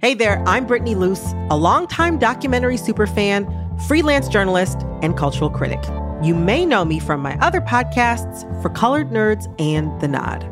Hey there, I'm Brittany Luse, a longtime documentary superfan, freelance journalist, and cultural critic. You may know me from my other podcasts, For Colored Nerds and The Nod.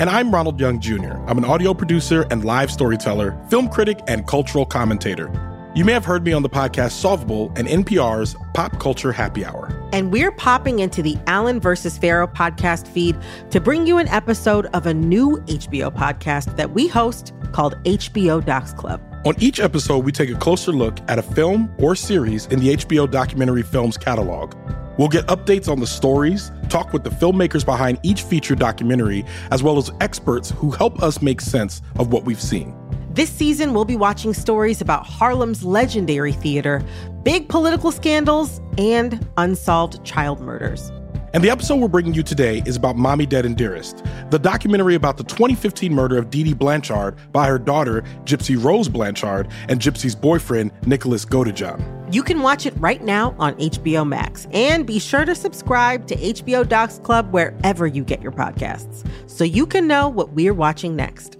And I'm Ronald Young Jr. I'm an audio producer and live storyteller, film critic, and cultural commentator. You may have heard me on the podcast Solvable and NPR's Pop Culture Happy Hour. And we're popping into the Allen versus Farrow podcast feed to bring you an episode of a new HBO podcast that we host called HBO Docs Club. On each episode, we take a closer look at a film or series in the HBO documentary films catalog. We'll get updates on the stories, talk with the filmmakers behind each feature documentary, as well as experts who help us make sense of what we've seen. This season, we'll be watching stories about Harlem's legendary theater, big political scandals, and unsolved child murders. And the episode we're bringing you today is about Mommy Dead and Dearest, the documentary about the 2015 murder of Dee Dee Blanchard by her daughter, Gypsy Rose Blanchard, and Gypsy's boyfriend, Nicholas Godejohn. You can watch it right now on HBO Max. And be sure to subscribe to HBO Docs Club wherever you get your podcasts so you can know what we're watching next.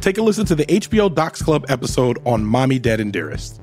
Take a listen to the HBO Docs Club episode on Mommy Dead and Dearest.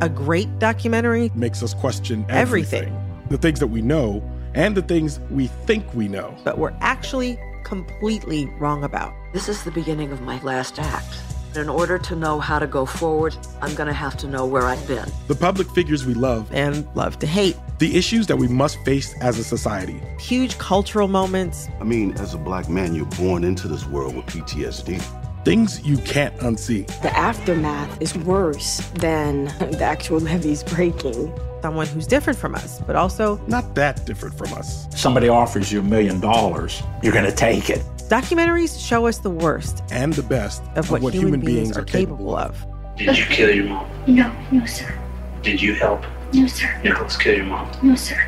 A great documentary makes us question everything. Everything. The things that we know and the things we think we know. but we're actually completely wrong about. This is the beginning of my last act. In order to know how to go forward, I'm going to have to know where I've been. The public figures we love, And love to hate. the issues that we must face as a society. Huge cultural moments, I mean, as a black man, you're born into this world with PTSD. Things you can't unsee. The aftermath is worse than the actual levees breaking. someone who's different from us, but also Not that different from us. somebody offers you a million dollars, you're going to take it. documentaries show us the worst And the best of what, human, beings, are capable of. Did you kill your mom? No, no, sir. Did you help No, sir. Nicholas kill your mom? No, sir.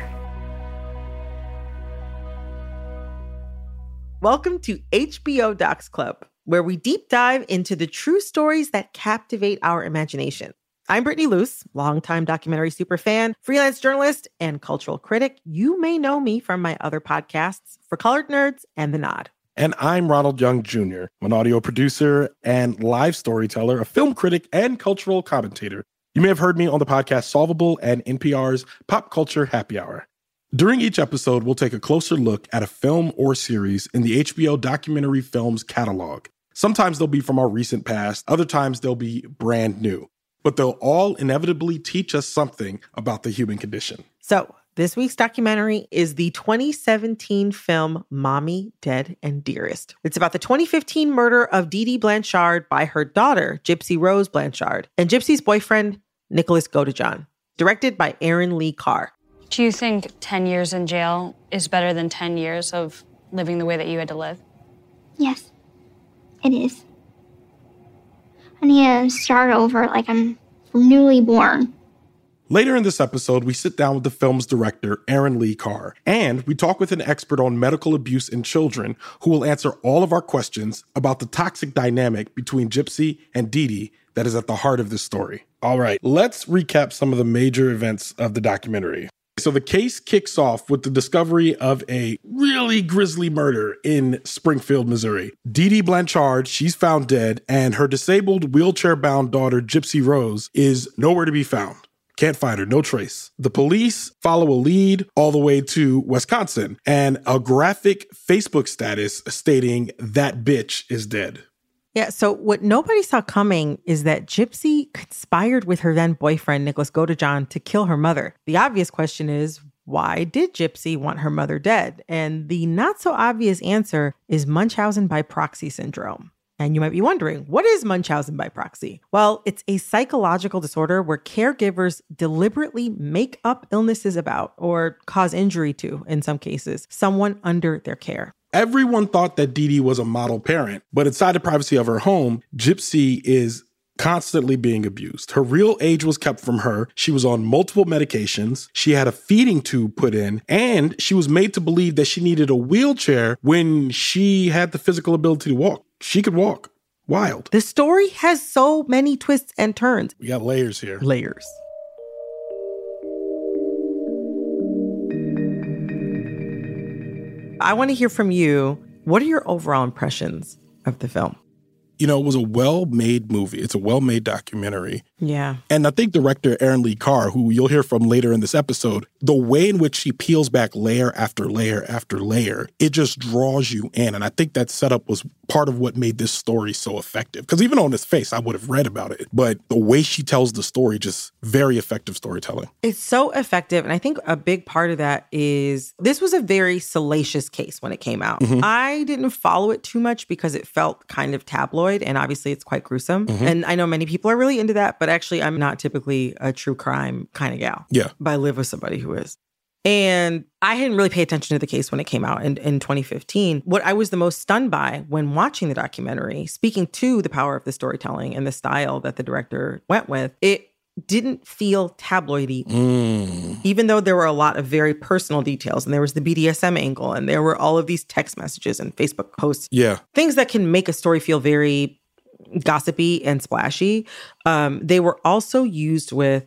Welcome to HBO Docs Club, where we deep dive into the true stories that captivate our imagination. I'm Brittany Luse, longtime documentary superfan, freelance journalist, and cultural critic. You may know me from my other podcasts, For Colored Nerds and The Nod. And I'm Ronald Young Jr., an audio producer and live storyteller, a film critic, and cultural commentator. You may have heard me on the podcast Solvable and NPR's Pop Culture Happy Hour. During each episode, we'll take a closer look at a film or series in the HBO documentary films catalog. Sometimes they'll be from our recent past, other times they'll be brand new, but they'll all inevitably teach us something about the human condition. So, this week's documentary is the 2017 film Mommy, Dead, and Dearest. It's about the 2015 murder of Dee Dee Blanchard by her daughter, Gypsy Rose Blanchard, and Gypsy's boyfriend, Nicholas Godejohn. Directed by Erin Lee Carr. Do you think 10 years in jail is better than 10 years of living the way that you had to live? Yes, it is. I need to start over like I'm newly born. Later in this episode, we sit down with the film's director, Erin Lee Carr, and we talk with an expert on medical abuse in children who will answer all of our questions about the toxic dynamic between Gypsy and Dee Dee that is at the heart of this story. All right, let's recap some of the major events of the documentary. So the case kicks off with the discovery of a really grisly murder in Springfield, Missouri. Dee Dee Blanchard, she's found dead, and her disabled wheelchair-bound daughter, Gypsy Rose, is nowhere to be found. Can't find her, no trace. The police follow a lead all the way to Wisconsin and a graphic Facebook status stating that bitch is dead. Yeah, so what nobody saw coming is that Gypsy conspired with her then boyfriend, Nicholas Godejohn, to kill her mother. The obvious question is why did Gypsy want her mother dead? And the not so obvious answer is Munchausen by proxy syndrome. And you might be wondering, what is Munchausen by proxy? Well, it's a psychological disorder where caregivers deliberately make up illnesses about or cause injury to, in some cases, someone under their care. Everyone thought that Dee Dee was a model parent, but inside the privacy of her home, Gypsy is constantly being abused. Her real age was kept from her. She was on multiple medications. She had a feeding tube put in, and she was made to believe that she needed a wheelchair when she had the physical ability to walk. She could walk. Wild. The story has so many twists and turns. We got layers here. Layers. I want to hear from you. What are your overall impressions of the film? You know, it was a well made movie. It's a well made documentary. Yeah. And I think director Erin Lee Carr, who you'll hear from later in this episode, the way in which she peels back layer after layer after layer, it just draws you in. And I think that setup was part of what made this story so effective. Because even on its face, I would have read about it. But the way she tells the story, just very effective storytelling. It's so effective. And I think a big part of that is this was a very salacious case when it came out. Mhm. I didn't follow it too much because it felt kind of tabloid and obviously it's quite gruesome. Mhm. And I know many people are really into that, but actually, I'm not typically a true crime kind of gal. Yeah. But I live with somebody who is. And I hadn't really paid attention to the case when it came out in, in 2015. What I was the most stunned by when watching the documentary, speaking to the power of the storytelling and the style that the director went with, it didn't feel tabloidy Mm. even though there were a lot of very personal details and there was the BDSM angle and there were all of these text messages and Facebook posts, Yeah. things that can make a story feel very gossipy and splashy, um, they were also used with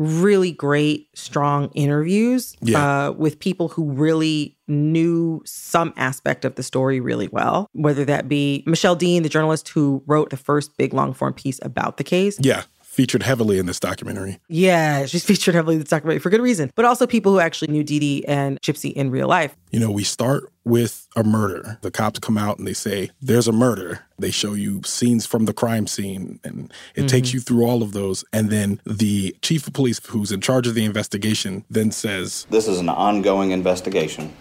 really great, strong interviews Yeah. uh, with people who really knew some aspect of the story really well, whether that be Michelle Dean, the journalist who wrote the first big long form piece about the case. Yeah. Featured heavily in this documentary. Yeah, she's featured heavily in this documentary for good reason, but also people who actually knew Dee Dee and Gypsy in real life. You know, we start with a murder. The cops come out and they say, There's a murder. They show you scenes from the crime scene and it takes Mhm. you through all of those. And then the chief of police, who's in charge of the investigation, then says, This is an ongoing investigation.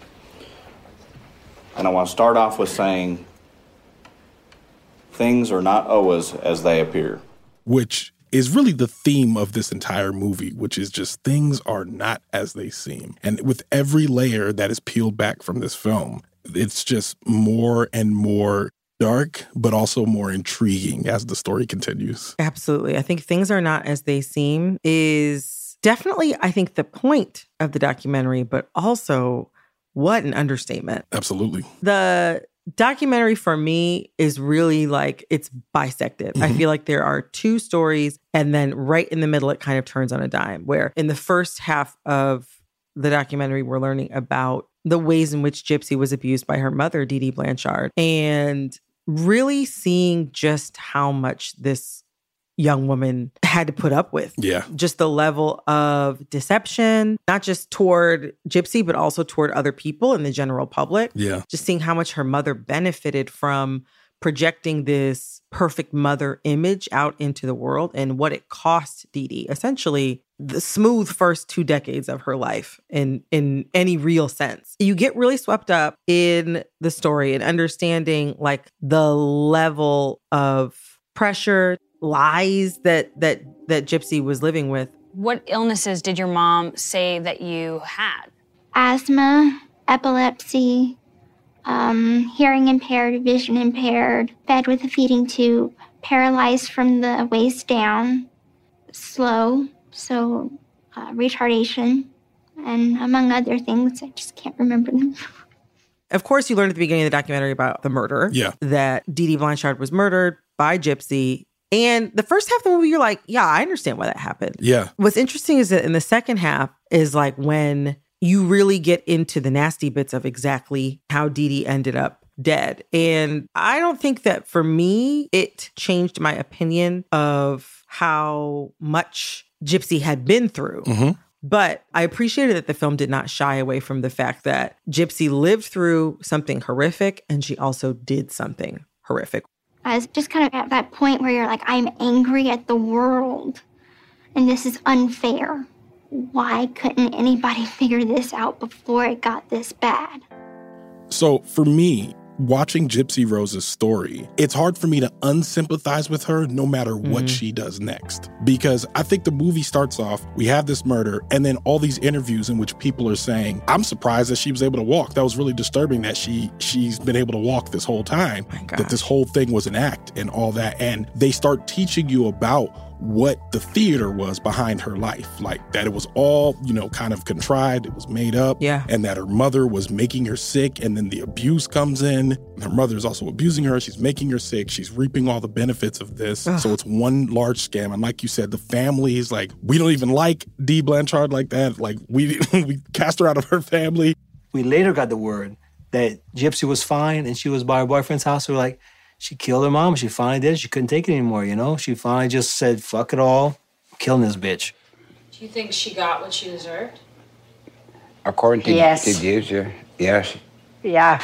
And I want to start off with saying things are not always as they appear. which is really the theme of this entire movie, which is just things are not as they seem. And with every layer that is peeled back from this film, it's just more and more dark, but also more intriguing as the story continues. Absolutely. I think things are not as they seem is definitely, I think, the point of the documentary, but also what an understatement. Absolutely. The documentary for me is really like it's bisected. I Mhm. feel like there are two stories, and then right in the middle, it kind of turns on a dime. Where in the first half of the documentary, we're learning about the ways in which Gypsy was abused by her mother, Dee Dee Blanchard, and really seeing just how much this young woman had to put up with Yeah. just the level of deception, not just toward Gypsy, but also toward other people in the general public. Yeah. Just seeing how much her mother benefited from projecting this perfect mother image out into the world and what it cost Dee Dee. Essentially, the smooth first two decades of her life in in any real sense. You get really swept up in the story and understanding like the level of pressure, lies that that that Gypsy was living with. What illnesses did your mom say that you had? asthma, epilepsy, um, hearing impaired, vision impaired, fed with a feeding tube, paralyzed from the waist down, slow, so uh, retardation, and among other things. I just can't remember them. Of course, you learned at the beginning of the documentary about the murder. Yeah. That Dee Dee Blanchard was murdered by Gypsy. And the first half of the movie, you're like, yeah, I understand why that happened. Yeah. What's interesting is that in the second half is like when you really get into the nasty bits of exactly how Dee Dee ended up dead. And I don't think that for me, it changed my opinion of how much Gypsy had been through. Mhm. But I appreciated that the film did not shy away from the fact that Gypsy lived through something horrific and she also did something horrific. Just kind of at that point where you're like, I'm angry at the world and this is unfair. Why couldn't anybody figure this out before it got this bad? So for me, watching Gypsy Rose's story, it's hard for me to unsympathize with her no matter what Mhm. she does next. Because I think the movie starts off, we have this murder, and then all these interviews in which people are saying, I'm surprised that she was able to walk. That was really disturbing that she she's been able to walk this whole time. that this whole thing was an act and all that. And they start teaching you about what the theater was behind her life. Like that it was all, you know, kind of contrived, it was made up. Yeah. And that her mother was making her sick. And then the abuse comes in. Her mother is also abusing her. She's making her sick. She's reaping all the benefits of this. Ugh. So it's one large scam. And like you said, the family is like, we don't even like Dee Blanchard like that. Like we we cast her out of her family. We later got the word that Gypsy was fine and she was by her boyfriend's house. We're like, she killed her mom. She finally did. it. She couldn't take it anymore, you know? She finally just said, fuck it all. I'm killing this bitch. Do you think she got what she deserved? According to, Yes. to Giza, yes. Yeah,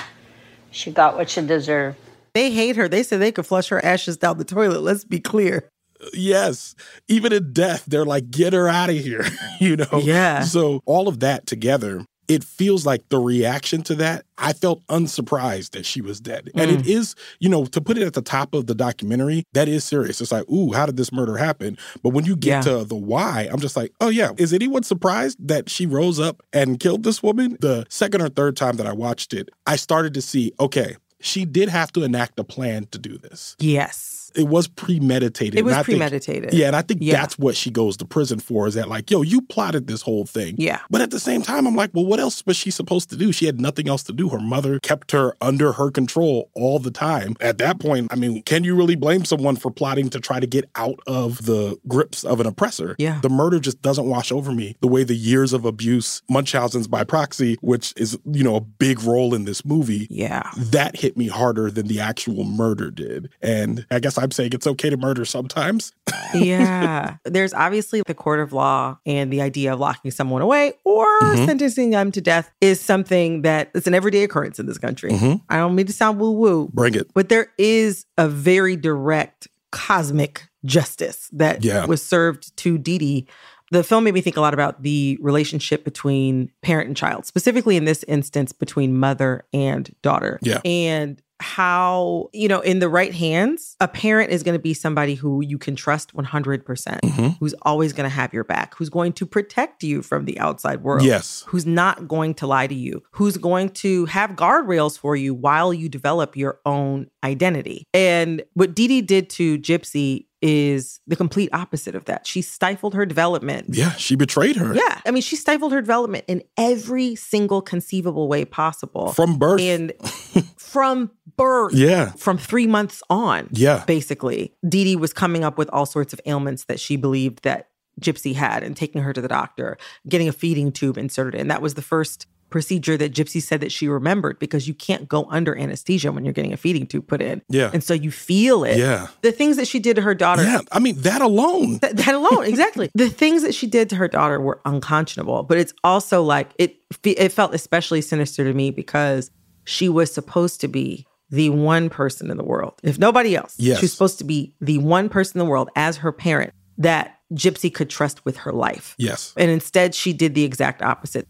she got what she deserved. They hate her. They said they could flush her ashes down the toilet. Let's be clear. Yes. Even in death, they're like, get her out of here, you know? Yeah. So all of that together, it feels like the reaction to that, I felt unsurprised that she was dead. And it Mm. you know, to put it at the top of the documentary, that is serious. It's like, ooh, how did this murder happen? But when you get Yeah. to the why, I'm just like, oh yeah, is anyone surprised that she rose up and killed this woman? The second or third time that I watched it, I started to see, okay, she did have to enact a plan to do this. Yes. It was premeditated. It was I think- premeditated. yeah, and I think Yeah. that's what she goes to prison for is that, like, yo, you plotted this whole thing. Yeah. But at the same time, I'm like, well, what else was she supposed to do? She had nothing else to do. Her mother kept her under her control all the time. At that point, I mean, can you really blame someone for plotting to try to get out of the grips of an oppressor? Yeah. The murder just doesn't wash over me the way the years of abuse, Munchausen's by proxy, which is, you know, a big role in this movie. Yeah. That hit me harder than the actual murder did. And I guess I'm saying it's okay to murder sometimes. yeah. There's obviously the court of law and the idea of locking someone away or Mhm. sentencing them to death is something that is an everyday occurrence in this country. Mhm. I don't mean to sound woo woo, Bring it. but there is a very direct cosmic justice that Yeah. was served to Dee Dee. The film made me think a lot about the relationship between parent and child, specifically in this instance between mother and daughter. Yeah. And how, you know, in the right hands, a parent is going to be somebody who you can trust 100%, percent Mhm. who's always going to have your back, who's going to protect you from the outside world. Yes. Who's not going to lie to you, who's going to have guardrails for you while you develop your own identity. And what Dee Dee did to Gypsy is the complete opposite of that. She stifled her development. Yeah, she betrayed her. Yeah. I mean, she stifled her development in every single conceivable way possible. From birth. And from birth. Yeah. From three months on. Yeah. Basically. Dee Dee was coming up with all sorts of ailments that she believed that Gypsy had and taking her to the doctor, getting a feeding tube inserted in. That was the first procedure that Gypsy said that she remembered because you can't go under anesthesia when you're getting a feeding tube put in. Yeah. And so you feel it. Yeah. The things that she did to her daughter. Yeah. I mean, that alone. That, that alone, exactly. the things that she did to her daughter were unconscionable, but it's also like it it felt especially sinister to me because she was supposed to be the one person in the world, if nobody else. Yes. she was supposed to be the one person in the world as her parent that Gypsy could trust with her life. Yes. And instead, she did the exact opposite.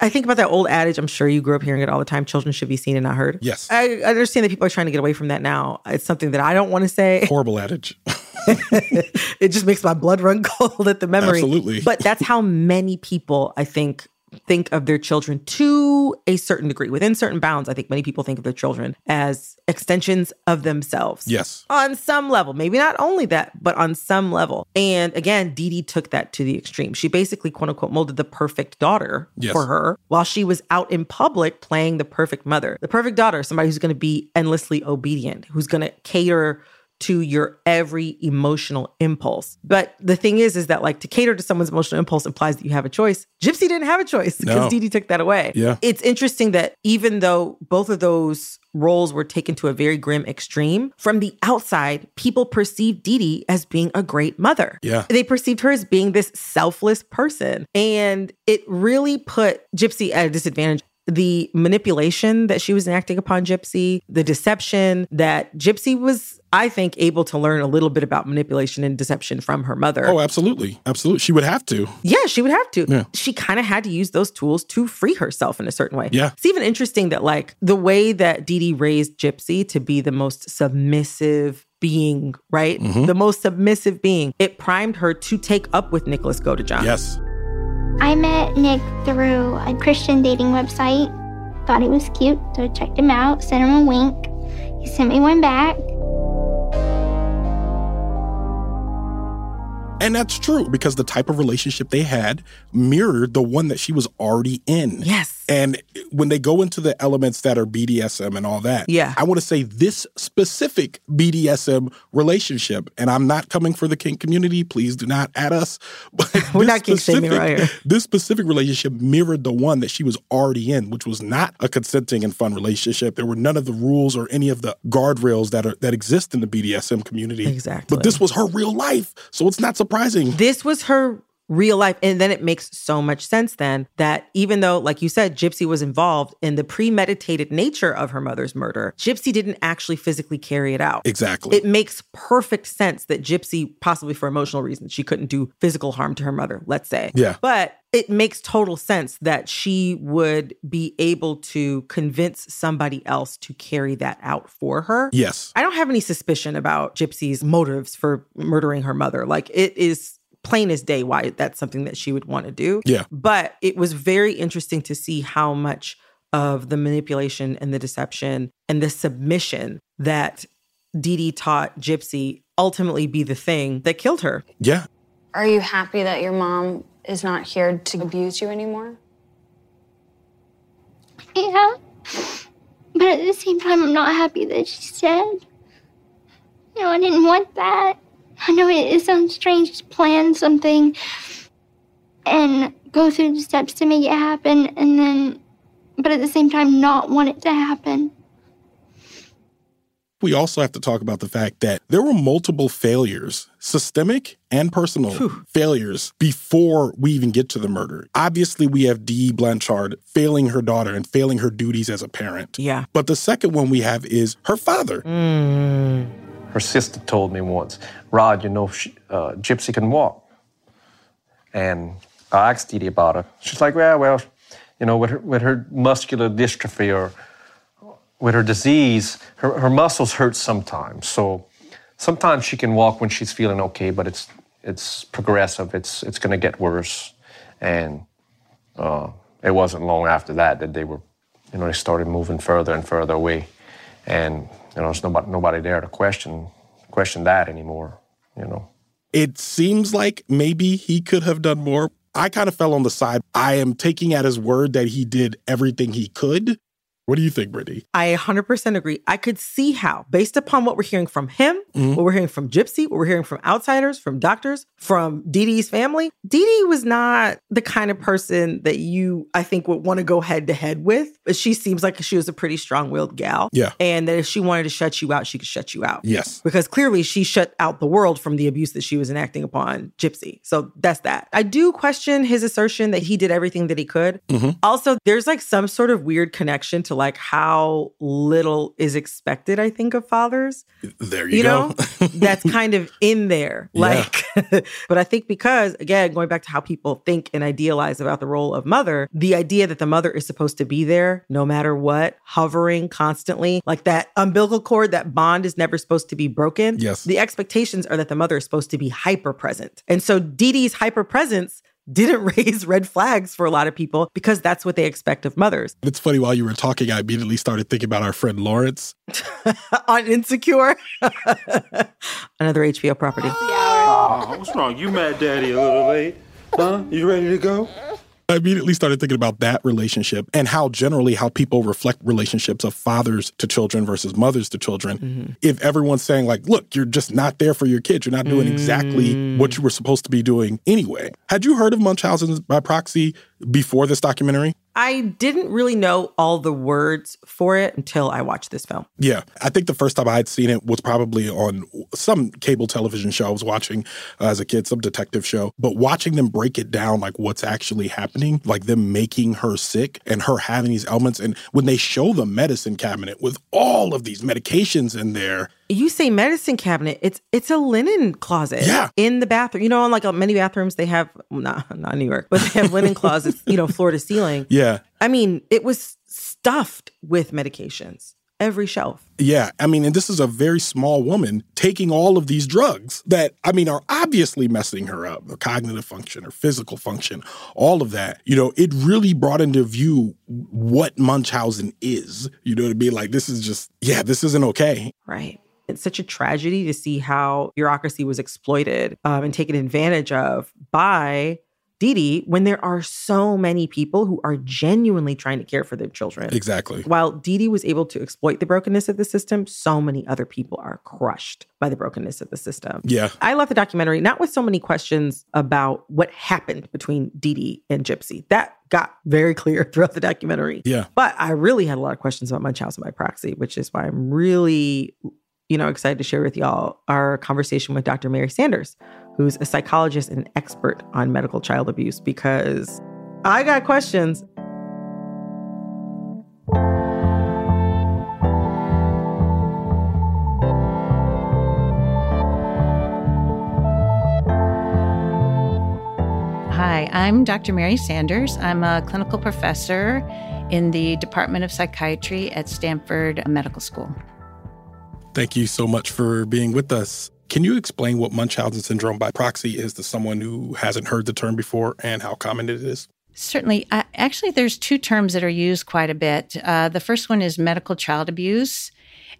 I think about that old adage. I'm sure you grew up hearing it all the time. Children should be seen and not heard. Yes. I I understand that people are trying to get away from that now. It's something that I don't want to say. Horrible adage. it just makes my blood run cold at the memory. Absolutely. But that's how many people, I think, think of their children to a certain degree. Within certain bounds, I think many people think of their children as extensions of themselves. Yes. On some level, maybe not only that, but on some level. And again, Dee Dee took that to the extreme. She basically, quote unquote, molded the perfect daughter Yes. for her while she was out in public playing the perfect mother. The perfect daughter, somebody who's going to be endlessly obedient, who's going to cater to your every emotional impulse. But the thing is, is that like to cater to someone's emotional impulse implies that you have a choice. Gypsy didn't have a choice because No. Dee Dee took that away. Yeah. It's interesting that even though both of those roles were taken to a very grim extreme, from the outside, people perceived Dee Dee as being a great mother. Yeah. They perceived her as being this selfless person. And it really put Gypsy at a disadvantage the manipulation that she was enacting upon Gypsy, the deception that Gypsy was, I think, able to learn a little bit about manipulation and deception from her mother. Oh, absolutely. Absolutely. She would have to. Yeah, she would have to. Yeah. She kind of had to use those tools to free herself in a certain way. Yeah. It's even interesting that, like, the way that Dee Dee raised Gypsy to be the most submissive being, right? Mhm. The most submissive being, it primed her to take up with Nicholas Godejohn. Yes. I met Nick through a Christian dating website. Thought he was cute, so I checked him out, sent him a wink. He sent me one back. And that's true because the type of relationship they had mirrored the one that she was already in. Yes. And when they go into the elements that are BDSM and all that, Yeah. I want to say this specific BDSM relationship, and I'm not coming for the kink community, please do not add us. But We're not kink shaming right here. This specific relationship mirrored the one that she was already in, which was not a consenting and fun relationship. There were none of the rules or any of the guardrails that are that exist in the BDSM community. Exactly. But this was her real life, so it's not surprising. This was her real life. And then it makes so much sense then that even though, like you said, Gypsy was involved in the premeditated nature of her mother's murder, Gypsy didn't actually physically carry it out. Exactly. It makes perfect sense that Gypsy, possibly for emotional reasons, she couldn't do physical harm to her mother, let's say. Yeah. But it makes total sense that she would be able to convince somebody else to carry that out for her. Yes. I don't have any suspicion about Gypsy's motives for murdering her mother. Like it is plain as day why that's something that she would want to do. Yeah. But it was very interesting to see how much of the manipulation and the deception and the submission that Dee Dee taught Gypsy ultimately be the thing that killed her. Yeah. Are you happy that your mom is not here to abuse you anymore? Yeah. But at the same time, I'm not happy that she's dead. You know, I didn't want that. I know it, it sounds strange to plan something and go through the steps to make it happen, and then, but at the same time, not want it to happen. We also have to talk about the fact that there were multiple failures, systemic and personal failures, before we even get to the murder. Obviously, we have Dee Blanchard failing her daughter and failing her duties as a parent. Yeah. But the second one we have is her father. Mm. Her sister told me once, Rod, you know, she, uh, Gypsy can walk. And I asked Dee about her. She's like, well, well, you know, with her, with her muscular dystrophy or with her disease, her, her muscles hurt sometimes. So sometimes she can walk when she's feeling okay, but it's it's progressive. It's it's going to get worse. And uh, it wasn't long after that that they were, you know, they started moving further and further away. And you know, there's nobody nobody there to question question that anymore. You know. It seems like maybe he could have done more. I kind of fell on the side. I am taking at his word that he did everything he could. What do you think, Brittany? I 100% agree. I could see how, based upon what we're hearing from him, Mhm. what we're hearing from Gypsy, what we're hearing from outsiders, from doctors, from Dee Dee's family, Dee Dee was not the kind of person that you, I think, would want to go head to head with. But she seems like she was a pretty strong willed gal. Yeah. And that if she wanted to shut you out, she could shut you out. Yes. Because clearly she shut out the world from the abuse that she was enacting upon Gypsy. So that's that. I do question his assertion that he did everything that he could. Mhm. Also, there's like some sort of weird connection to like how little is expected, I think, of fathers. There you, You go. know, that's kind of in there. Yeah. Like, but I think because, again, going back to how people think and idealize about the role of mother, the idea that the mother is supposed to be there no matter what, hovering constantly, like that umbilical cord, that bond is never supposed to be broken. Yes. The expectations are that the mother is supposed to be hyper present. And so Dee Dee's hyper presence didn't raise red flags for a lot of people because that's what they expect of mothers. It's funny, while you were talking, I immediately started thinking about our friend Lawrence. On Insecure, another HBO property. Oh, what's wrong? You mad daddy a little late? Huh? You ready to go? I immediately started thinking about that relationship and how generally how people reflect relationships of fathers to children versus mothers to children. Mm-hmm. If everyone's saying like, look, you're just not there for your kids, you're not doing exactly mm. what you were supposed to be doing anyway. Had you heard of Munchausen by proxy before this documentary? I didn't really know all the words for it until I watched this film. Yeah, I think the first time I had seen it was probably on some cable television show I was watching uh, as a kid, some detective show. But watching them break it down, like what's actually happening, like them making her sick and her having these ailments, and when they show the medicine cabinet with all of these medications in there. You say medicine cabinet, it's it's a linen closet. Yeah. In the bathroom. You know, in like many bathrooms they have not not New York, but they have linen closets, you know, floor to ceiling. Yeah. I mean, it was stuffed with medications. Every shelf. Yeah, I mean, and this is a very small woman taking all of these drugs that, I mean, are obviously messing her up, her cognitive function, her physical function, all of that. You know, it really brought into view what Munchausen is. You know, to be like, this is just, yeah, this isn't okay. Right. It's such a tragedy to see how bureaucracy was exploited um, and taken advantage of by Dee Dee when there are so many people who are genuinely trying to care for their children. Exactly. While Dee was able to exploit the brokenness of the system, so many other people are crushed by the brokenness of the system. Yeah. I left the documentary not with so many questions about what happened between Dee Dee and Gypsy. That got very clear throughout the documentary. Yeah. But I really had a lot of questions about Munchausen by proxy, which is why I'm really you know, excited to share with y'all our conversation with Dr. Mary Sanders, who's a psychologist and expert on medical child abuse, because I got questions. Hi, I'm Dr. Mary Sanders. I'm a clinical professor in the Department of Psychiatry at Stanford Medical School. Thank you so much for being with us. Can you explain what Munchausen syndrome by proxy is to someone who hasn't heard the term before and how common it is? Certainly. Uh, actually, there's two terms that are used quite a bit. Uh, the first one is medical child abuse,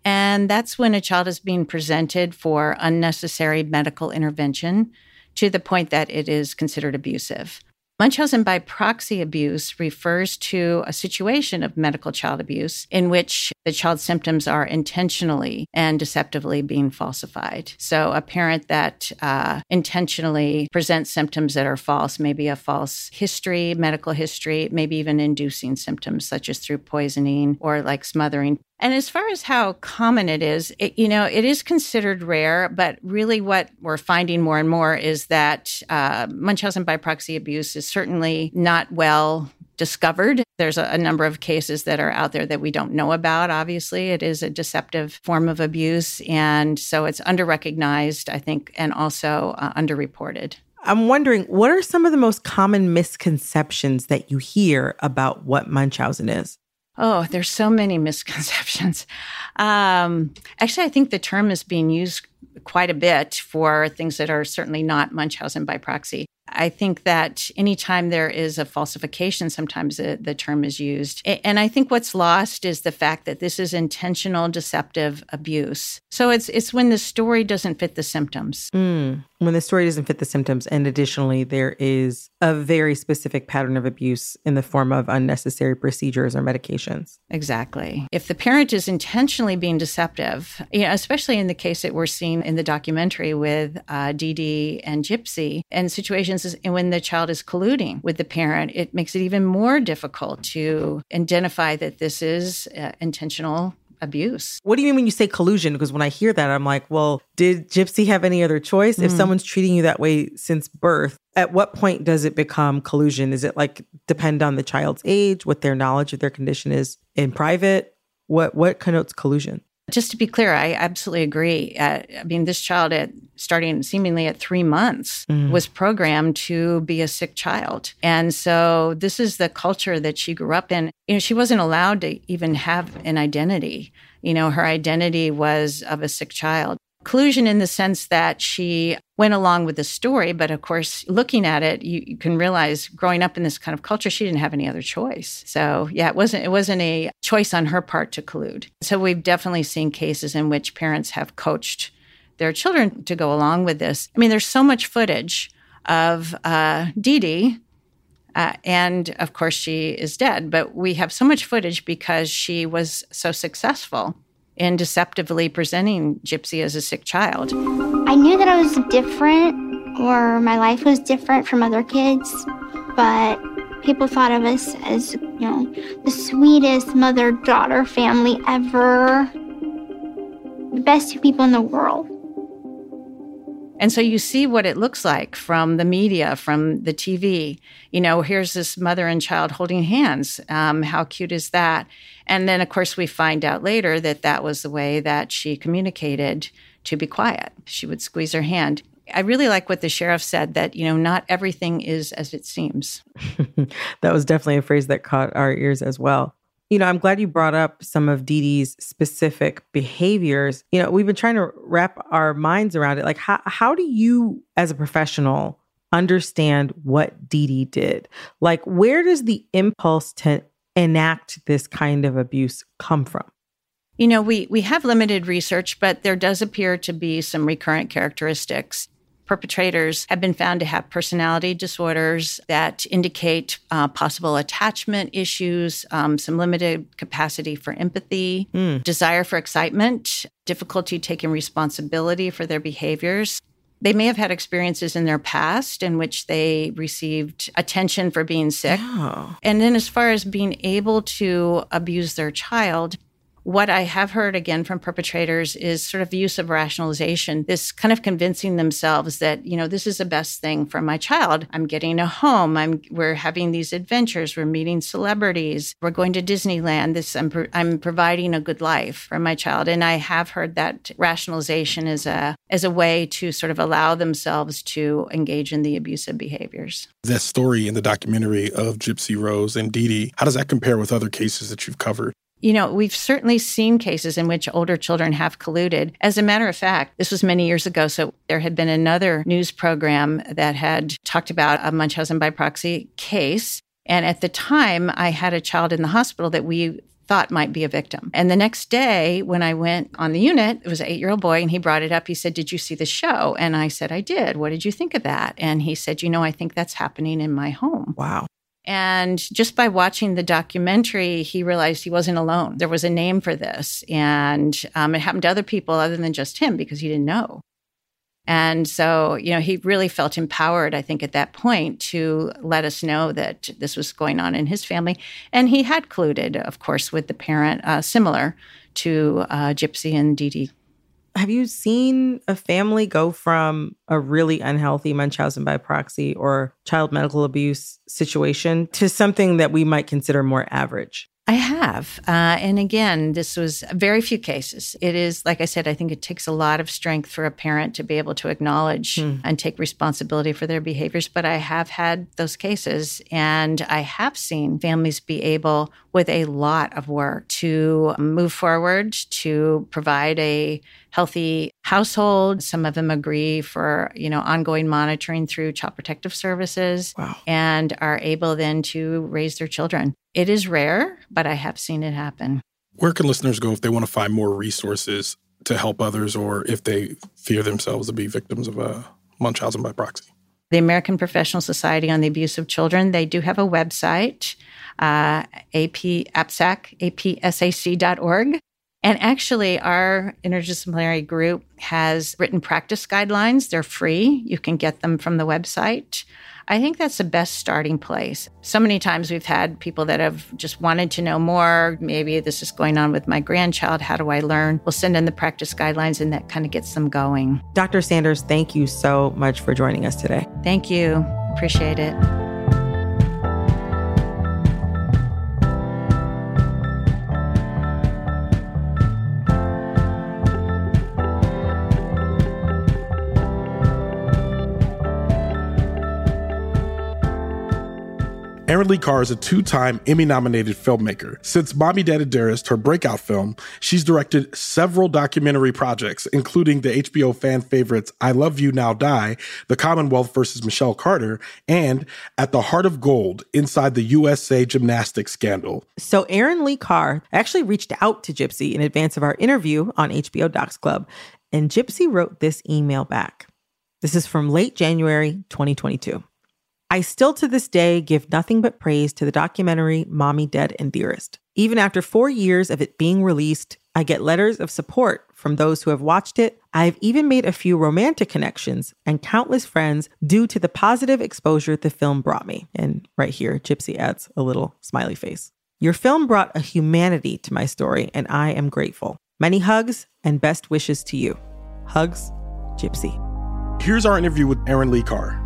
and that's when a child is being presented for unnecessary medical intervention to the point that it is considered abusive. Munchausen by proxy abuse refers to a situation of medical child abuse in which the child's symptoms are intentionally and deceptively being falsified. So, a parent that uh, intentionally presents symptoms that are false, maybe a false history, medical history, maybe even inducing symptoms such as through poisoning or like smothering. And as far as how common it is, it, you know, it is considered rare, but really what we're finding more and more is that uh, Munchausen by proxy abuse is certainly not well discovered. There's a, a, number of cases that are out there that we don't know about. Obviously, it is a deceptive form of abuse. And so it's underrecognized, I think, and also uh, underreported. I'm wondering what are some of the most common misconceptions that you hear about what Munchausen is? Oh, there's so many misconceptions. Um, actually, I think the term is being used quite a bit for things that are certainly not Munchausen by proxy. I think that anytime there is a falsification, sometimes the, the, term is used. And I think what's lost is the fact that this is intentional deceptive abuse. So it's it's when the story doesn't fit the symptoms. Mm, when the story doesn't fit the symptoms. And additionally, there is a very specific pattern of abuse in the form of unnecessary procedures or medications. Exactly. If the parent is intentionally being deceptive, you know, especially in the case that we're seeing in the documentary with uh, Dee Dee and Gypsy, and situations when the child is colluding with the parent, it makes it even more difficult to identify that this is uh, intentional abuse. What do you mean when you say collusion? Because when I hear that, I'm like, well, did Gypsy have any other choice? Mm. If someone's treating you that way since birth, at what point does it become collusion? Is it like depend on the child's age, what their knowledge of their condition is in private? What what connotes collusion? Just to be clear, I absolutely agree. Uh, I mean, this child, at starting seemingly at three months, mm. was programmed to be a sick child, and so this is the culture that she grew up in. You know, she wasn't allowed to even have an identity. You know, her identity was of a sick child collusion in the sense that she went along with the story. But of course, looking at it, you, you, can realize growing up in this kind of culture, she didn't have any other choice. So yeah, it wasn't it wasn't a choice on her part to collude. So we've definitely seen cases in which parents have coached their children to go along with this. I mean, there's so much footage of uh, Dee Dee. Uh, and of course, she is dead, but we have so much footage because she was so successful in deceptively presenting Gypsy as a sick child. I knew that I was different or my life was different from other kids, but People thought of us as, you know, the sweetest mother daughter family ever. The best two people in the world. And so you see what it looks like from the media, from the TV. You know, here's this mother and child holding hands. Um, how cute is that? And then, of course, we find out later that that was the way that she communicated to be quiet. She would squeeze her hand. I really like what the sheriff said that, you know, not everything is as it seems. that was definitely a phrase that caught our ears as well. You know, I'm glad you brought up some of Dee Dee's specific behaviors. You know, we've been trying to wrap our minds around it. Like, how, how do you, as a professional, understand what Dee Dee did? Like, where does the impulse to enact this kind of abuse come from? You know, we, we have limited research, but there does appear to be some recurrent characteristics perpetrators have been found to have personality disorders that indicate uh, possible attachment issues, um, some limited capacity for empathy, mm. desire for excitement, difficulty taking responsibility for their behaviors. They may have had experiences in their past in which they received attention for being sick. Oh. And then, as far as being able to abuse their child, what I have heard again from perpetrators is sort of the use of rationalization, this kind of convincing themselves that, you know, this is the best thing for my child. I'm getting a home. I'm we're having these adventures. We're meeting celebrities. We're going to Disneyland. This I'm, I'm providing a good life for my child. And I have heard that rationalization is a as a way to sort of allow themselves to engage in the abusive behaviors. That story in the documentary of Gypsy Rose and Dee Dee, how does that compare with other cases that you've covered? You know, we've certainly seen cases in which older children have colluded. As a matter of fact, this was many years ago. So there had been another news program that had talked about a Munchausen by proxy case. And at the time, I had a child in the hospital that we thought might be a victim. And the next day, when I went on the unit, it was an eight year old boy, and he brought it up. He said, Did you see the show? And I said, I did. What did you think of that? And he said, You know, I think that's happening in my home. Wow. And just by watching the documentary, he realized he wasn't alone. There was a name for this. And um, it happened to other people other than just him because he didn't know. And so, you know, he really felt empowered, I think, at that point to let us know that this was going on in his family. And he had colluded, of course, with the parent, uh, similar to uh, Gypsy and Dee Dee have you seen a family go from a really unhealthy Munchausen by proxy or child medical abuse situation to something that we might consider more average? I have. Uh, and again, this was very few cases. It is, like I said, I think it takes a lot of strength for a parent to be able to acknowledge hmm. and take responsibility for their behaviors. But I have had those cases, and I have seen families be able, with a lot of work, to move forward, to provide a healthy household. Some of them agree for, you know, ongoing monitoring through child protective services wow. and are able then to raise their children. It is rare, but I have seen it happen. Where can listeners go if they want to find more resources to help others or if they fear themselves to be victims of a Munchausen by proxy? The American Professional Society on the Abuse of Children, they do have a website, uh, AP, APSAC, apsac.org. And actually, our interdisciplinary group has written practice guidelines. They're free. You can get them from the website. I think that's the best starting place. So many times we've had people that have just wanted to know more. Maybe this is going on with my grandchild. How do I learn? We'll send in the practice guidelines and that kind of gets them going. Dr. Sanders, thank you so much for joining us today. Thank you. Appreciate it. Lee Carr is a two time Emmy nominated filmmaker. Since Mommy Dead and Dearest, her breakout film, she's directed several documentary projects, including the HBO fan favorites I Love You Now Die, The Commonwealth versus Michelle Carter, and At the Heart of Gold Inside the USA Gymnastics Scandal. So, Erin Lee Carr actually reached out to Gypsy in advance of our interview on HBO Docs Club, and Gypsy wrote this email back. This is from late January 2022. I still to this day give nothing but praise to the documentary Mommy Dead and Dearest. Even after four years of it being released, I get letters of support from those who have watched it, I've even made a few romantic connections and countless friends due to the positive exposure the film brought me. And right here, Gypsy adds a little smiley face. Your film brought a humanity to my story, and I am grateful. Many hugs and best wishes to you. Hugs, Gypsy. Here's our interview with Erin Lee Carr.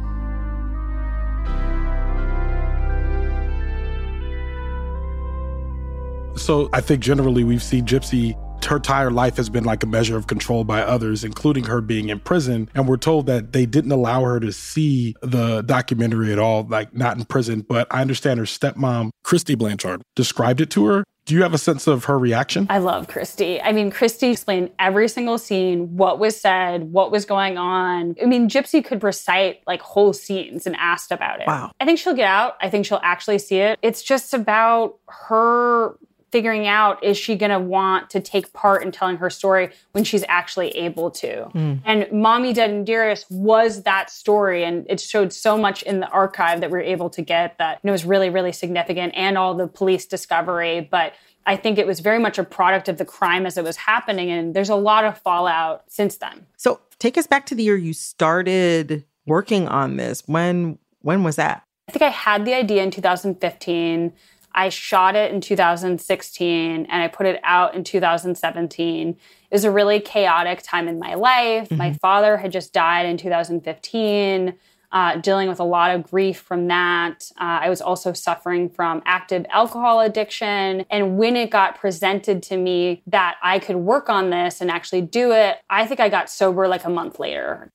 So I think generally we've seen Gypsy her entire life has been like a measure of control by others, including her being in prison. And we're told that they didn't allow her to see the documentary at all, like not in prison. But I understand her stepmom, Christy Blanchard, described it to her. Do you have a sense of her reaction? I love Christy. I mean, Christy explained every single scene, what was said, what was going on. I mean, Gypsy could recite like whole scenes and asked about it. Wow. I think she'll get out. I think she'll actually see it. It's just about her figuring out is she going to want to take part in telling her story when she's actually able to. Mm. And Mommy Dead and Dearest was that story and it showed so much in the archive that we were able to get that it was really really significant and all the police discovery but I think it was very much a product of the crime as it was happening and there's a lot of fallout since then. So, take us back to the year you started working on this. When when was that? I think I had the idea in 2015. I shot it in 2016 and I put it out in 2017. It was a really chaotic time in my life. Mm-hmm. My father had just died in 2015, uh, dealing with a lot of grief from that. Uh, I was also suffering from active alcohol addiction. And when it got presented to me that I could work on this and actually do it, I think I got sober like a month later.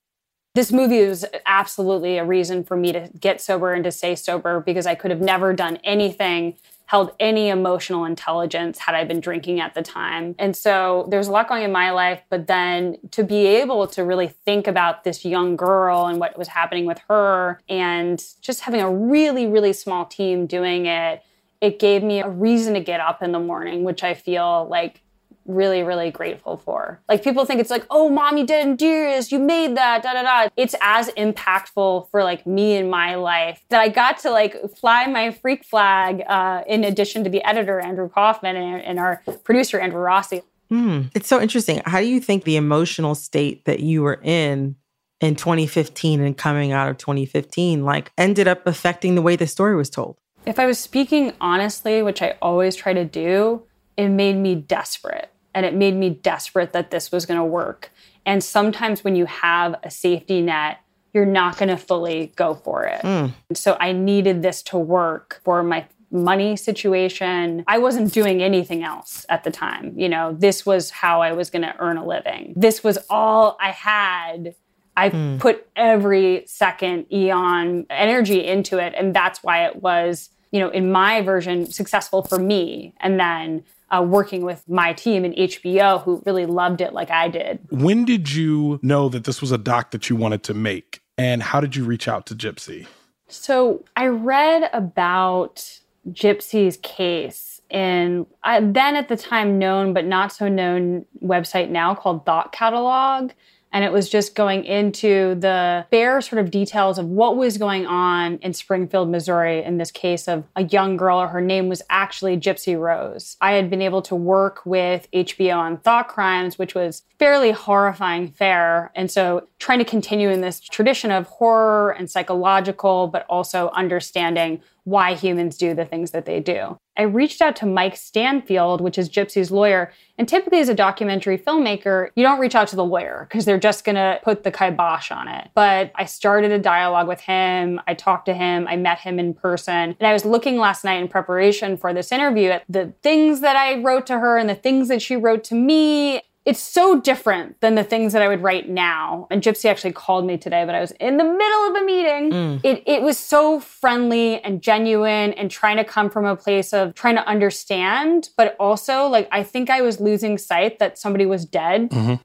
This movie was absolutely a reason for me to get sober and to stay sober because I could have never done anything, held any emotional intelligence had I been drinking at the time. And so there's a lot going in my life, but then to be able to really think about this young girl and what was happening with her and just having a really, really small team doing it, it gave me a reason to get up in the morning, which I feel like really, really grateful for. Like people think it's like, oh, mommy didn't do this, you made that, da da da. It's as impactful for like me in my life that I got to like fly my freak flag uh, in addition to the editor, Andrew Coffman, and, and our producer, Andrew Rossi. Hmm. It's so interesting. How do you think the emotional state that you were in in 2015 and coming out of 2015 like ended up affecting the way the story was told? If I was speaking honestly, which I always try to do, it made me desperate and it made me desperate that this was going to work. And sometimes when you have a safety net, you're not going to fully go for it. Mm. So I needed this to work for my money situation. I wasn't doing anything else at the time. You know, this was how I was going to earn a living. This was all I had. I mm. put every second eon energy into it. And that's why it was, you know, in my version, successful for me. And then uh, working with my team in HBO who really loved it like I did. When did you know that this was a doc that you wanted to make? And how did you reach out to Gypsy? So I read about Gypsy's case in uh, then at the time known but not so known website now called Thought Catalog and it was just going into the bare sort of details of what was going on in Springfield, Missouri, in this case of a young girl. Her name was actually Gypsy Rose. I had been able to work with HBO on Thought Crimes, which was fairly horrifying fare. And so trying to continue in this tradition of horror and psychological, but also understanding why humans do the things that they do. I reached out to Mike Stanfield, which is Gypsy's lawyer. And typically, as a documentary filmmaker, you don't reach out to the lawyer because they're just going to put the kibosh on it. But I started a dialogue with him. I talked to him. I met him in person. And I was looking last night in preparation for this interview at the things that I wrote to her and the things that she wrote to me it's so different than the things that I would write now. And Gypsy actually called me today, but I was in the middle of a meeting. Mm. It, it was so friendly and genuine and trying to come from a place of trying to understand, but also like I think I was losing sight that somebody was dead mm-hmm.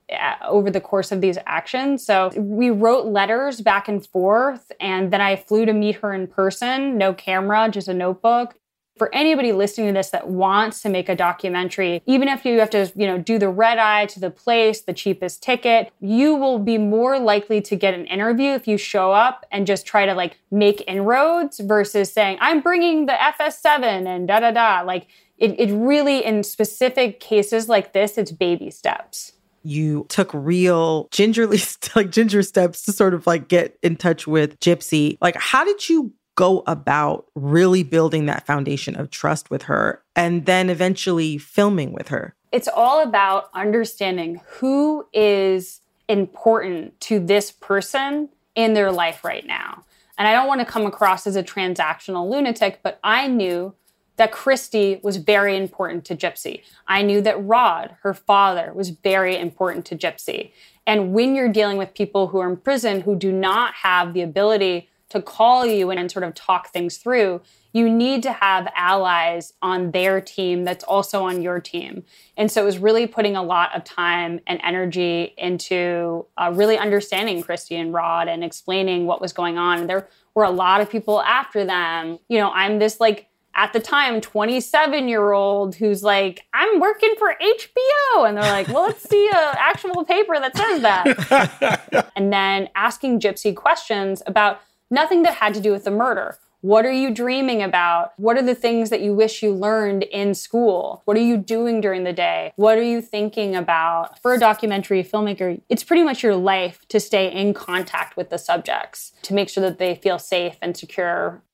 over the course of these actions. So we wrote letters back and forth, and then I flew to meet her in person, no camera, just a notebook for anybody listening to this that wants to make a documentary, even if you have to, you know, do the red eye to the place, the cheapest ticket, you will be more likely to get an interview if you show up and just try to like make inroads versus saying, I'm bringing the FS7 and da da da. Like it, it really, in specific cases like this, it's baby steps. you took real gingerly like ginger steps to sort of like get in touch with Gypsy. Like how did you go about really building that foundation of trust with her and then eventually filming with her? It's all about understanding who is important to this person in their life right now. And I don't want to come across as a transactional lunatic, but I knew that Christy was very important to Gypsy. I knew that Rod, her father, was very important to Gypsy. And when you're dealing with people who are in prison who do not have the ability to call you and sort of talk things through, you need to have allies on their team that's also on your team. And so it was really putting a lot of time and energy into uh, really understanding Christy and Rod and explaining what was going on. And there were a lot of people after them. You know, I'm this like, at the time 27 year old who's like i'm working for hbo and they're like well let's see a actual paper that says that and then asking gypsy questions about nothing that had to do with the murder what are you dreaming about? What are the things that you wish you learned in school? What are you doing during the day? What are you thinking about? For a documentary filmmaker, it's pretty much your life to stay in contact with the subjects to make sure that they feel safe and secure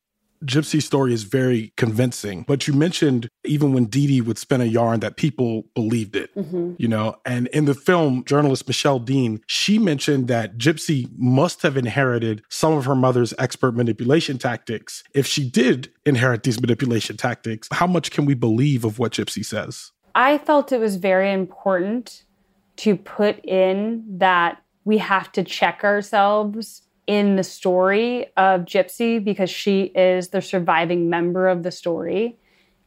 Gypsy's story is very convincing. But you mentioned even when Dee Dee would spin a yarn that people believed it, mm-hmm. you know? And in the film, journalist Michelle Dean, she mentioned that Gypsy must have inherited some of her mother's expert manipulation tactics. If she did inherit these manipulation tactics, how much can we believe of what Gypsy says? I felt it was very important to put in that we have to check ourselves in the story of Gypsy because she is the surviving member of the story.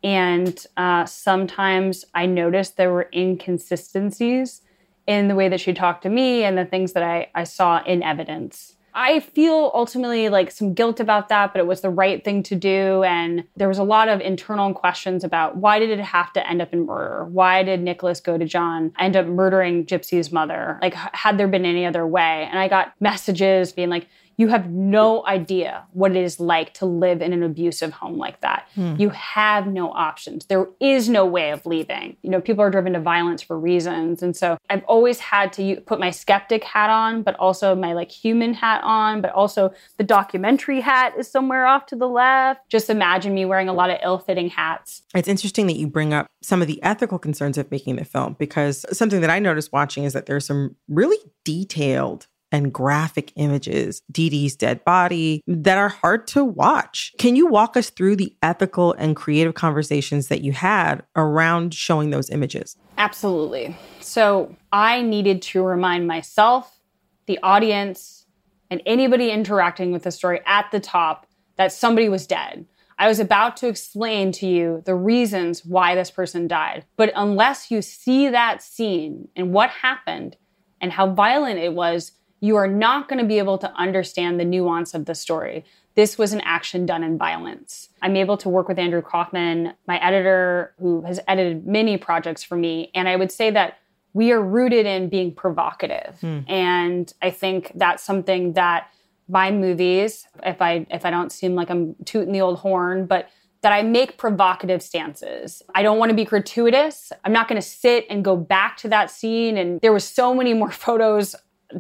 And uh, sometimes I noticed there were inconsistencies in the way that she talked to me and the things that I, I saw in evidence. I feel ultimately like some guilt about that, but it was the right thing to do. And there was a lot of internal questions about why did it have to end up in murder? Why did Nicholas Godejohn end up murdering Gypsy's mother? Like, had there been any other way? And I got messages being like, you have no idea what it is like to live in an abusive home like that. Hmm. You have no options. There is no way of leaving. You know, people are driven to violence for reasons. And so I've always had to put my skeptic hat on, but also my like human hat on, but also the documentary hat is somewhere off to the left. Just imagine me wearing a lot of ill fitting hats. It's interesting that you bring up some of the ethical concerns of making the film because something that I noticed watching is that there's some really detailed and graphic images, Dee Dee's dead body, that are hard to watch. Can you walk us through the ethical and creative conversations that you had around showing those images? Absolutely. So I needed to remind myself, the audience, and anybody interacting with the story at the top that somebody was dead. I was about to explain to you the reasons why this person died. But unless you see that scene and what happened and how violent it was, you are not going to be able to understand the nuance of the story. This was an action done in violence. I'm able to work with Andrew Coffman, my editor, who has edited many projects for me. And I would say that we are rooted in being provocative. Hmm. And I think that's something that my movies, if I if I don't seem like I'm tooting the old horn, but that I make provocative stances. I don't want to be gratuitous. I'm not going to sit and go back to that scene. And there was so many more photos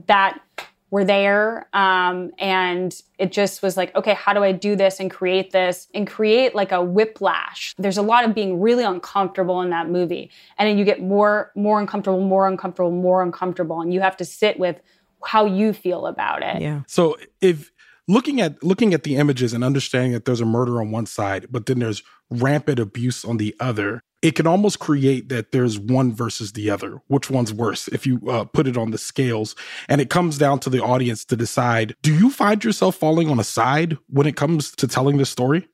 that were there. Um, and it just was like, okay, how do I do this and create this and create like a whiplash? There's a lot of being really uncomfortable in that movie. And then you get more, more uncomfortable, more uncomfortable, more uncomfortable. And you have to sit with how you feel about it. Yeah. So if looking at looking at the images and understanding that there's a murder on one side, but then there's rampant abuse on the other, it can almost create that there's one versus the other. Which one's worse if you uh, put it on the scales? And it comes down to the audience to decide do you find yourself falling on a side when it comes to telling this story?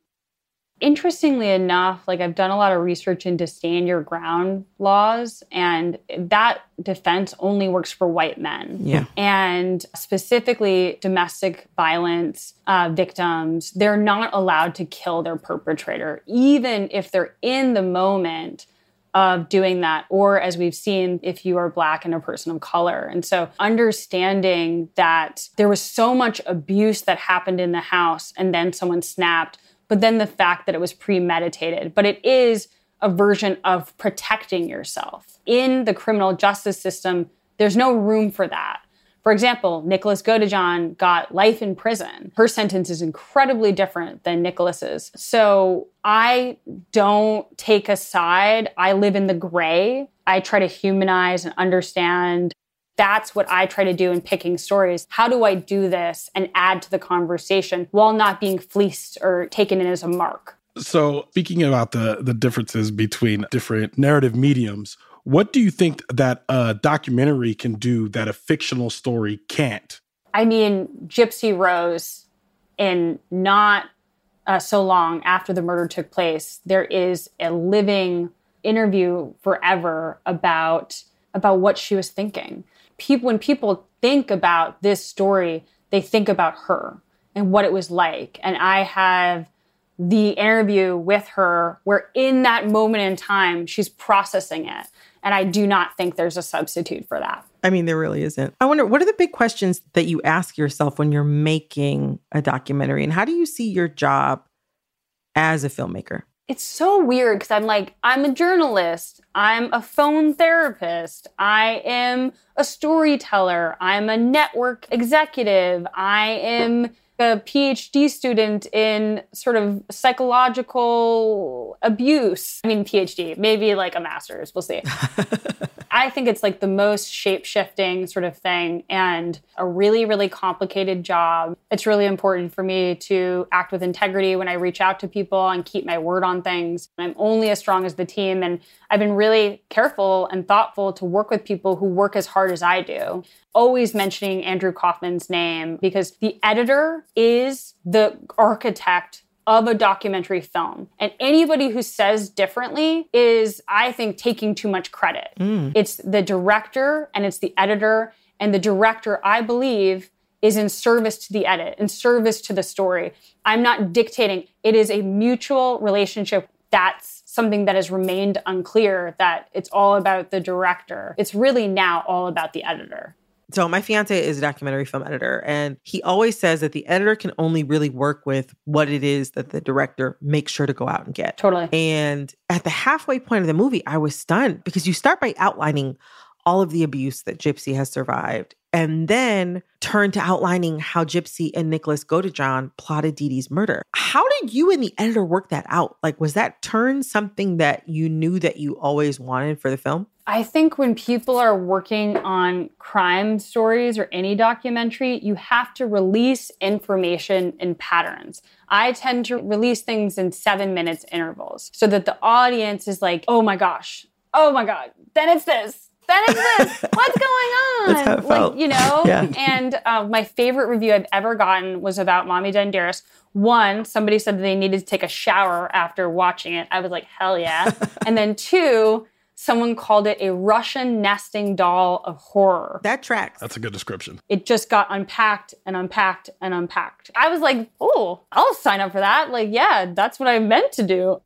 Interestingly enough, like I've done a lot of research into stand your ground laws, and that defense only works for white men. Yeah. And specifically, domestic violence uh, victims, they're not allowed to kill their perpetrator, even if they're in the moment of doing that, or as we've seen, if you are Black and a person of color. And so, understanding that there was so much abuse that happened in the house, and then someone snapped but then the fact that it was premeditated. But it is a version of protecting yourself. In the criminal justice system, There's no room for that. For example, Nicholas Godejohn got life in prison. Her sentence is incredibly different than Nicholas's. So I don't take a side. I live in the gray. I try to humanize and understand. That's what I try to do in picking stories. How do I do this and add to the conversation while not being fleeced or taken in as a mark? So, speaking about the the differences between different narrative mediums, what do you think that a documentary can do that a fictional story can't? I mean, Gypsy Rose, in not uh, so long after the murder took place, there is a living interview forever about about what she was thinking. People, when people think about this story, they think about her and what it was like. And I have the interview with her where in that moment in time she's processing it and I do not think there's a substitute for that. I mean, there really isn't. I wonder what are the big questions that you ask yourself when you're making a documentary, and how do you see your job as a filmmaker? It's so weird because I'm like, I'm a journalist, I'm a phone therapist, I am a storyteller, I'm a network executive, I am a PhD student in sort of psychological abuse. I mean, PhD, maybe like a master's, we'll see. I think it's like the most shape shifting sort of thing and a really, really complicated job. It's really important for me to act with integrity when I reach out to people and keep my word on things. I'm only as strong as the team. And I've been really careful and thoughtful to work with people who work as hard as I do. Always mentioning Andrew Coffman's name because the editor is the architect of a documentary film. And anybody who says differently is, I think, taking too much credit. Mm. It's the director and it's the editor. And the director, I believe, is in service to the edit, in service to the story. I'm not dictating. It is a mutual relationship. That's something that has remained unclear that it's all about the director. It's really now all about the editor. So my fiance is a documentary film editor and he always says that the editor can only really work with what it is that the director makes sure to go out and get. Totally. And at the halfway point of the movie, I was stunned because you start by outlining all of the abuse that Gypsy has survived and then turn to outlining how Gypsy and Nicholas Godejohn plotted Dee Dee's murder. How did you and the editor work that out? Like, was that turn something that you knew that you always wanted for the film? I think when people are working on crime stories or any documentary, you have to release information in patterns. I tend to release things in seven minutes intervals so that the audience is like, oh my gosh, oh my God, then it's this that is exists. What's going on? That's how it felt. Like, you know? Yeah. And uh, my favorite review I've ever gotten was about Mommy Dearest. One, somebody said they needed to take a shower after watching it. I was like, hell yeah. and then two, someone called it a Russian nesting doll of horror. That tracks. That's a good description. It just got unpacked and unpacked and unpacked. I was like, oh, I'll sign up for that. Like, yeah, that's what I meant to do.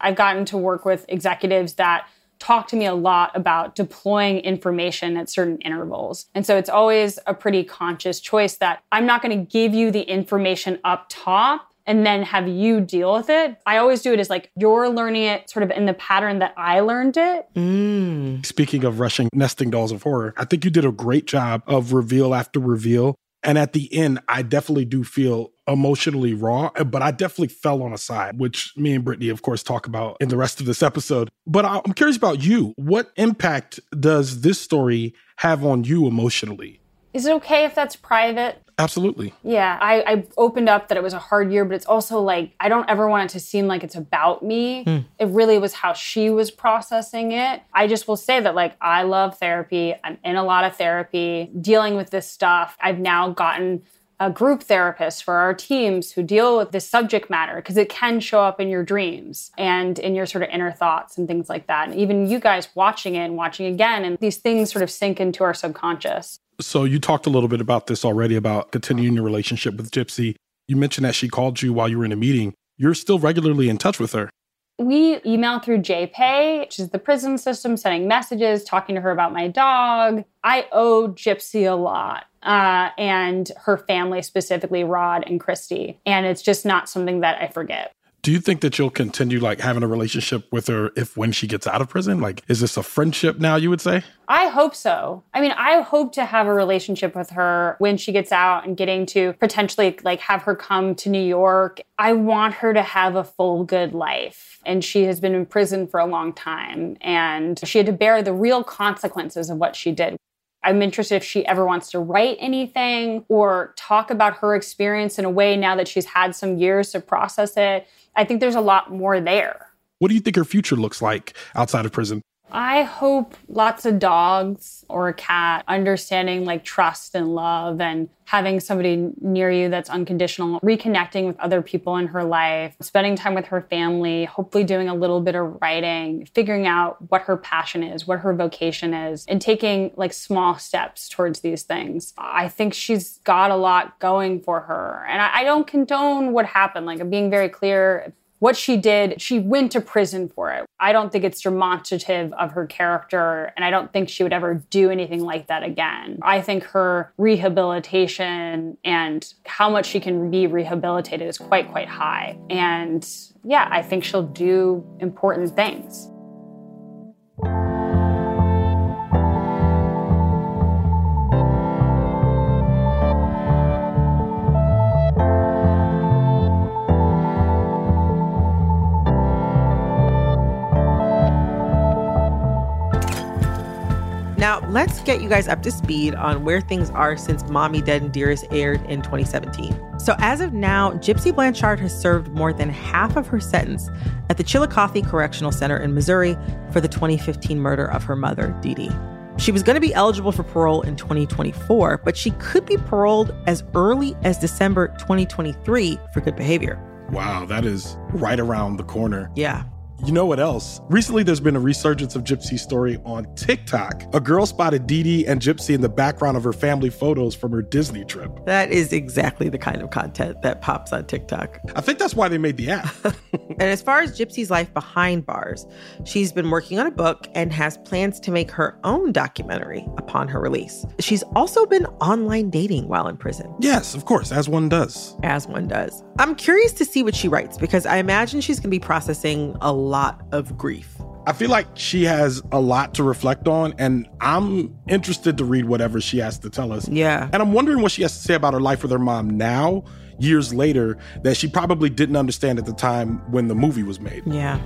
I've gotten to work with executives that talk to me a lot about deploying information at certain intervals. And so it's always a pretty conscious choice that I'm not going to give you the information up top and then have you deal with it. I always do it as like you're learning it sort of in the pattern that I learned it. Mm. Speaking of Russian nesting dolls of horror, I think you did a great job of reveal after reveal. And at the end, I definitely do feel emotionally raw, but I definitely fell on a side, which me and Brittany, of course, talk about in the rest of this episode. But I'm curious about you. What impact does this story have on you emotionally? Is it okay if that's private? Absolutely. Yeah, I, I, opened up that it was a hard year, but it's also like I don't ever want it to seem like it's about me. Mm. It really was how she was processing it. I just will say that like I love therapy. I'm in a lot of therapy, dealing with this stuff. I've now gotten a group therapist for our teams who deal with this subject matter because it can show up in your dreams and in your sort of inner thoughts and things like that. And even you guys watching it and watching again, and these things sort of sink into our subconscious. So you talked a little bit about this already about continuing your relationship with Gypsy. You mentioned that she called you while you were in a meeting. You're still regularly in touch with her. We email through JPay, which is the prison system, sending messages, talking to her about my dog. I owe Gypsy a lot, uh, and her family, specifically Rod and Christy. And it's just not something that I forget. Do you think that you'll continue like having a relationship with her if when she gets out of prison? Like, is this a friendship now, you would say? I hope so. I mean, I hope to have a relationship with her when she gets out and getting to potentially like have her come to New York. I want her to have a full good life. And she has been in prison for a long time and she had to bear the real consequences of what she did. I'm interested if she ever wants to write anything or talk about her experience in a way now that she's had some years to process it. I think there's a lot more there. What do you think her future looks like outside of prison? I hope lots of dogs or a cat understanding like trust and love and having somebody near you that's unconditional, reconnecting with other people in her life, spending time with her family, hopefully doing a little bit of writing, figuring out what her passion is, what her vocation is, and taking like small steps towards these things. I think she's got a lot going for her. And I, I don't condone what happened. Like I'm being very clear what she did, she went to prison for it. I don't think it's demonstrative of her character, and I don't think she would ever do anything like that again. I think her rehabilitation and how much she can be rehabilitated is quite, quite high. And yeah, I think she'll do important things. Let's get you guys up to speed on where things are since Mommy Dead and Dearest aired in 2017. So, as of now, Gypsy Blanchard has served more than half of her sentence at the Chillicothe Correctional Center in Missouri for the 2015 murder of her mother, Dee Dee. She was going to be eligible for parole in 2024, but she could be paroled as early as December 2023 for good behavior. Wow, that is right around the corner. Yeah. You know what else? Recently, there's been a resurgence of Gypsy's story on TikTok. A girl spotted Dee Dee and Gypsy in the background of her family photos from her Disney trip. That is exactly the kind of content that pops on TikTok. I think that's why they made the app. and as far as Gypsy's life behind bars, she's been working on a book and has plans to make her own documentary upon her release. She's also been online dating while in prison. Yes, of course, as one does. As one does. I'm curious to see what she writes because I imagine she's going to be processing a lot of grief. I feel like she has a lot to reflect on, and I'm interested to read whatever she has to tell us. Yeah. And I'm wondering what she has to say about her life with her mom now, years later, that she probably didn't understand at the time when the movie was made. Yeah.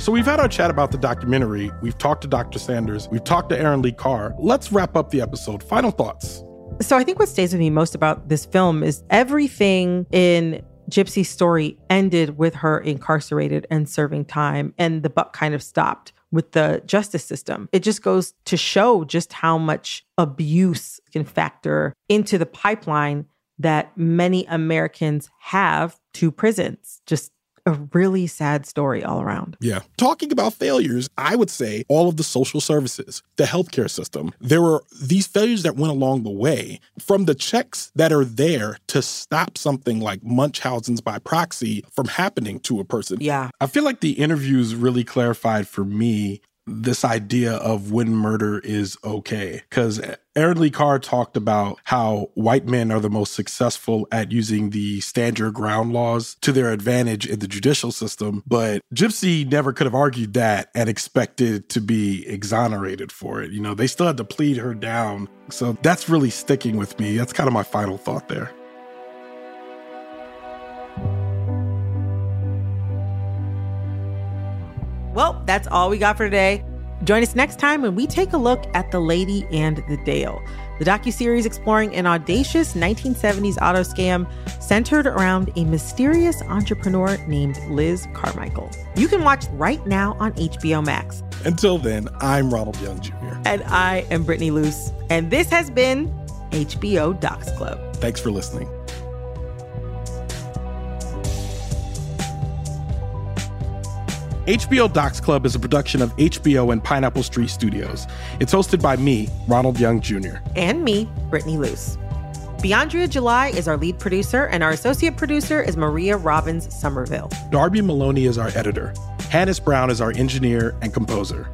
So we've had our chat about the documentary. We've talked to Dr. Sanders. We've talked to Erin Lee Carr. Let's wrap up the episode. Final thoughts. So I think what stays with me most about this film is everything in Gypsy's story ended with her incarcerated and serving time, and the buck kind of stopped with the justice system. It just goes to show just how much abuse can factor into the pipeline that many Americans have to prisons. Just a really sad story all around. Yeah. Talking about failures, I would say all of the social services, the healthcare system, there were these failures that went along the way from the checks that are there to stop something like Munchausen's by proxy from happening to a person. Yeah. I feel like the interviews really clarified for me this idea of when murder is okay. Because Erin Lee Carr talked about how white men are the most successful at using the stand your ground laws to their advantage in the judicial system. But Gypsy never could have argued that and expected to be exonerated for it. You know, they still had to plead her down. So that's really sticking with me. That's kind of my final thought there. Well, that's all we got for today. Join us next time when we take a look at The Lady and the Dale, the docuseries exploring an audacious 1970s auto scam centered around a mysterious entrepreneur named Liz Carmichael. You can watch right now on HBO Max. Until then, I'm Ronald Young Jr. And I am Brittany Luse. And this has been HBO Docs Club. Thanks for listening. HBO Docs Club is a production of HBO and Pineapple Street Studios. It's hosted by me, Ronald Young Jr. And me, Brittany Luse. Beyondria July is our lead producer, and our associate producer is Maria Robbins Somerville. Darby Maloney is our editor. Hannes Brown is our engineer and composer.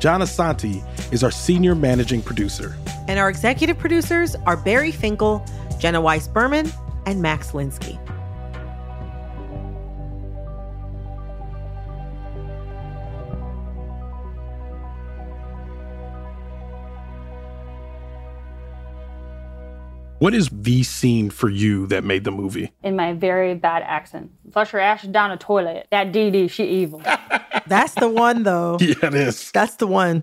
John Asante is our senior managing producer. And our executive producers are Barry Finkel, Jenna Weiss Berman, and Max Linsky. What is the scene for you that made the movie? In my very bad accent. Flush her ass down a toilet. That Dee Dee, she evil. That's the one, though. Yeah, it is. That's the one.